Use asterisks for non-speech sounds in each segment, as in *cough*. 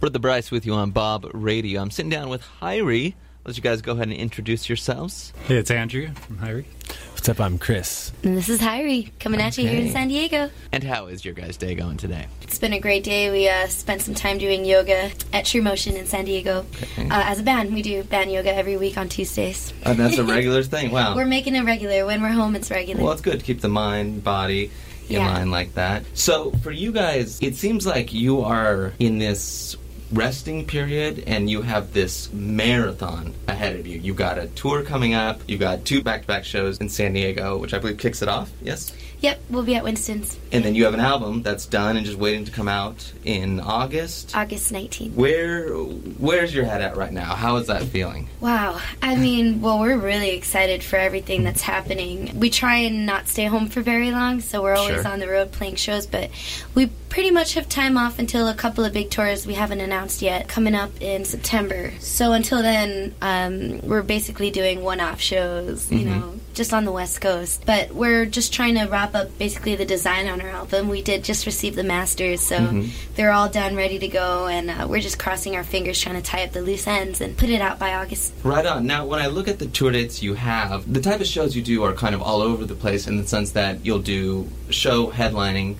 Brother Bryce with you on Bob Radio. I'm sitting down with Hirie. Let you guys go ahead and introduce yourselves. Hey, it's Andrew from Hirie. What's up? I'm Chris. And this is Hirie coming at you here in San Diego. And how is your guys' day going today? It's been a great day. We uh, spent some time doing yoga at True Motion in San Diego. Okay. Uh, as a band, we do band yoga every week on Tuesdays. And that's a *laughs* regular thing. Wow. We're making it regular. When we're home, it's regular. Well, it's good to keep the mind, body in Yeah. line like that. So, for you guys, it seems like you are in this resting period and you have this marathon ahead of you. You got a tour coming up, you got two back to back shows in San Diego, which I believe kicks it off, yes? Yep, we'll be at Winston's And then you have an album that's done and just waiting to come out in August. August 19th. Where where's your head at right now? How is that feeling? Wow. I mean, well, we're really excited for everything that's happening. We try and not stay home for very long, so we're always Sure. on the road playing shows, but we pretty much have time off until a couple of big tours we haven't announced yet coming up in September. So until then, um, we're basically doing one off shows, you Mhm. know, just on the West Coast. But we're just trying to wrap up basically the design on our album. We did just receive the masters, so Mhm. they're all done, ready to go, and uh, we're just crossing our fingers trying to tie up the loose ends and put it out by August. Right on. Now, when I look at the tour dates you have, the type of shows you do are kind of all over the place in the sense that you'll do show headlining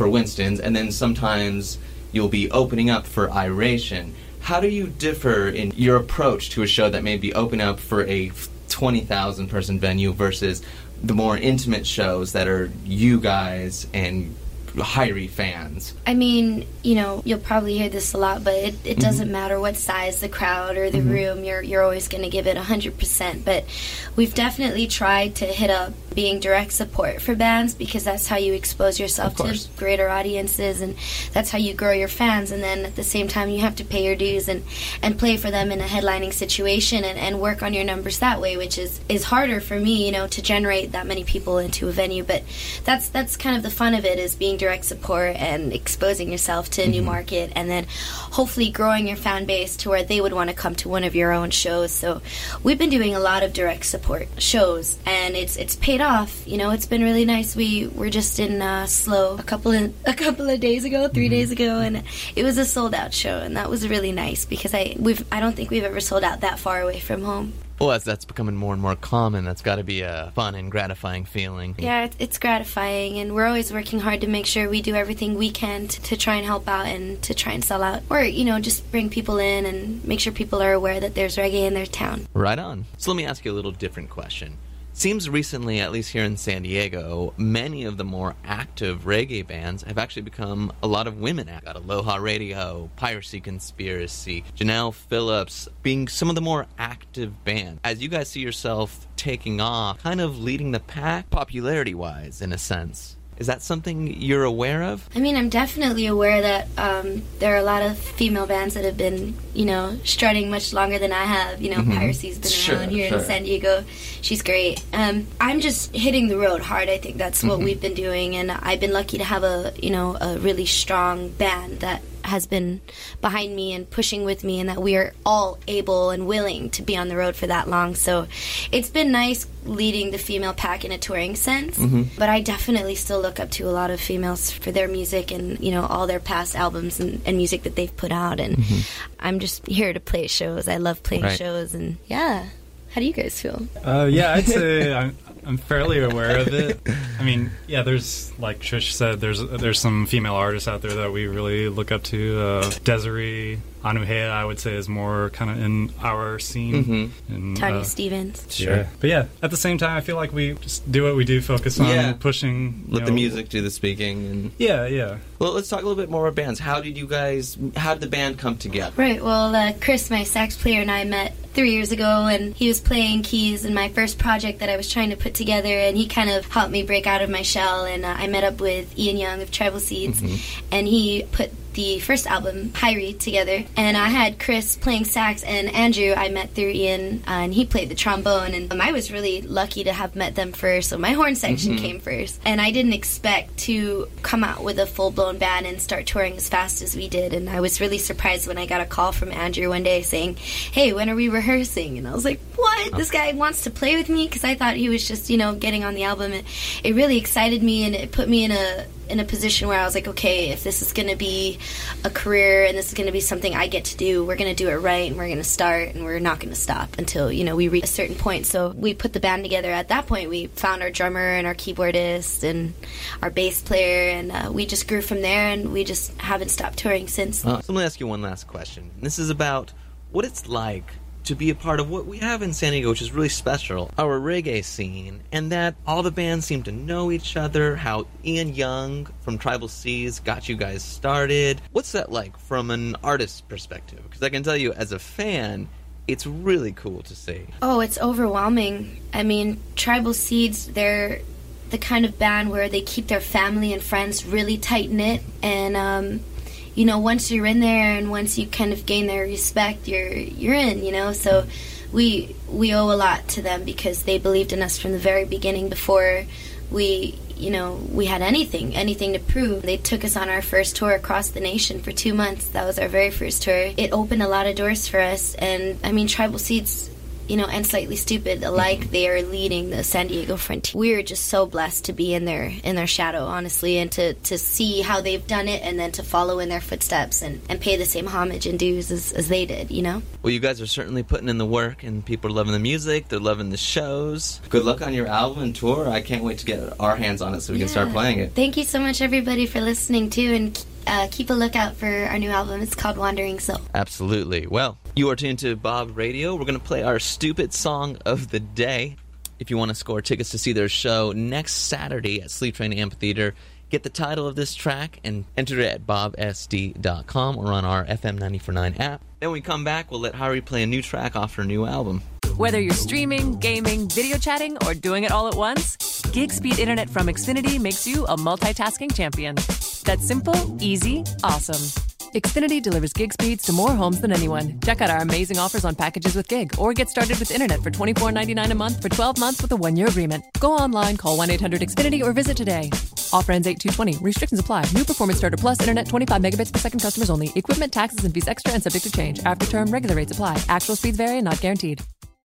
for Winston's, and then sometimes you'll be opening up for Iration. How do you differ in your approach to a show that may be opening up for a 20,000 person venue versus the more intimate shows that are you guys and Hirie fans? I mean, you know, you'll probably hear this a lot, but it, it Mhm. doesn't matter what size the crowd or the Mhm. room, you're, you're always going to give it 100%. But we've definitely tried to hit up being direct support for bands because that's how you expose yourself to greater audiences and that's how you grow your fans. And then at the same time, you have to pay your dues and, and play for them in a headlining situation and, and work on your numbers that way, which is, is harder for me, you know, to generate that many people into a venue. But that's, that's kind of the fun of it is being direct support and exposing yourself to a new Mhm. market and then hopefully growing your fan base to where they would want to come to one of your own shows. So we've been doing a lot of direct support shows and it's it's paid off. You know, it's been really nice. We were just in uh, SLO a couple of *laughs* a couple of days ago, 3 days ago and it was a sold out show and that was really nice because I we've I don't think we've ever sold out that far away from home. Well, as that's becoming more and more common, that's got to be a fun and gratifying feeling. Yeah, it's, it's gratifying, and we're always working hard to make sure we do everything we can to, to try and help out and to try and sell out, or you know, just bring people in and make sure people are aware that there's reggae in their town. Right on. So let me ask you a little different question. Seems recently, at least here in San Diego, many of the more active reggae bands have actually become a lot of women. act. Got Aloha Radio, Piracy Conspiracy, Janelle Phillips, being some of the more active bands. As you guys see yourself taking off, kind of leading the pack, popularity wise, in a sense. Is that something you're aware of? I mean, I'm definitely aware that um, there are a lot of female bands that have been, you know, strutting much longer than I have. You know, Mhm. Piracy's been Sure, around here sure. in San Diego. She's great. Um, I'm just hitting the road hard. I think that's what Mhm. we've been doing, and I've been lucky to have a, you know, a really strong band that has been behind me and pushing with me, and that we are all able and willing to be on the road for that long. So it's been nice leading the female pack in a touring sense. Mhm. But I definitely still look up to a lot of females for their music and you know all their past albums and, and music that they've put out. And I'm just here to play shows. I love playing Right. shows, and yeah. How do you guys feel? Uh, yeah, I'd say *laughs* I'm, I'm fairly aware of it. I mean, yeah, there's like Trish said, there's there's some female artists out there that we really look up to. Uh, Desiree, Anuhea, I would say, is more kind of in our scene. Mm-hmm. And, Tanya uh, Stephens. Yeah. But yeah, at the same time, I feel like we just do what we do, focus on Yeah. pushing. you Let the music do the speaking. And Yeah, yeah. well, let's talk a little bit more about bands. How did you guys? How did the band come together? Right. Well, uh, Chris, my sax player, and I met three years ago, and he was playing keys in my first project that I was trying to put together, and he kind of helped me break out of my shell. And uh, I met up with Ian Young of Tribal Seeds, and he put the first album, Pyre, together. And I had Chris playing sax, and Andrew I met through Ian, uh, and he played the trombone. And um, I was really lucky to have met them first, so my horn section came first. And I didn't expect to come out with a full blown band and start touring as fast as we did. And I was really surprised when I got a call from Andrew one day saying, Hey, when are we rehearsing? And I was like, What? This guy wants to play with me? Because I thought he was just, you know, getting on the album. It, it really excited me and it put me in a in a position where I was like, okay, if this is going to be a career and this is going to be something I get to do, we're going to do it right and we're going to start and we're not going to stop until, you know, we reach a certain point. So we put the band together. At that point, we found our drummer and our keyboardist and our bass player and uh, we just grew from there and we just haven't stopped touring since. Uh, so let me ask you one last question. This is about what it's like to be a part of what we have in San Diego, which is really special, our reggae scene, and that all the bands seem to know each other, how Ian Young from Tribal Seeds got you guys started. What's that like from an artist's perspective? Because I can tell you, as a fan, it's really cool to see. Oh, it's overwhelming. I mean, Tribal Seeds, they're the kind of band where they keep their family and friends really tight knit. And, um, you know, once you're in there and once you kind of gain their respect, you're you're in. You know, so we we owe a lot to them because they believed in us from the very beginning before we you know we had anything anything to prove. They took us on our first tour across the nation for two months. That was our very first tour. It opened a lot of doors for us and i mean tribal seeds you know, and Slightly Stoopid alike. They are leading the San Diego frontier. We are just so blessed to be in their in their shadow, honestly, and to, to see how they've done it, and then to follow in their footsteps and, and pay the same homage and dues as, as they did. You know. Well, you guys are certainly putting in the work, and people are loving the music. They're loving the shows. Good luck on your album and tour. I can't wait to get our hands on it so we can start playing it. Thank you so much, everybody, for listening too, and uh, keep a lookout for our new album. It's called Wandering Soul. Absolutely. Well, you are tuned to Bob Radio. We're going to play our stupid song of the day. If you want to score tickets to see their show next Saturday at Sleep Train Amphitheater, get the title of this track and enter it at bobsd.com or on our FM 949 app. Then we come back, we'll let Hirie play a new track off her new album. Whether you're streaming, gaming, video chatting, or doing it all at once, gig speed internet from Xfinity makes you a multitasking champion. That's simple, easy, awesome. Xfinity delivers gig speeds to more homes than anyone. Check out our amazing offers on packages with gig or get started with internet for $24.99 a month for 12 months with a one year agreement. Go online, call 1 800 Xfinity, or visit today. Offer ends 8 220. Restrictions apply. New Performance Starter Plus Internet 25 megabits per second customers only. Equipment, taxes, and fees extra and subject to change. After term, regular rates apply. Actual speeds vary and not guaranteed.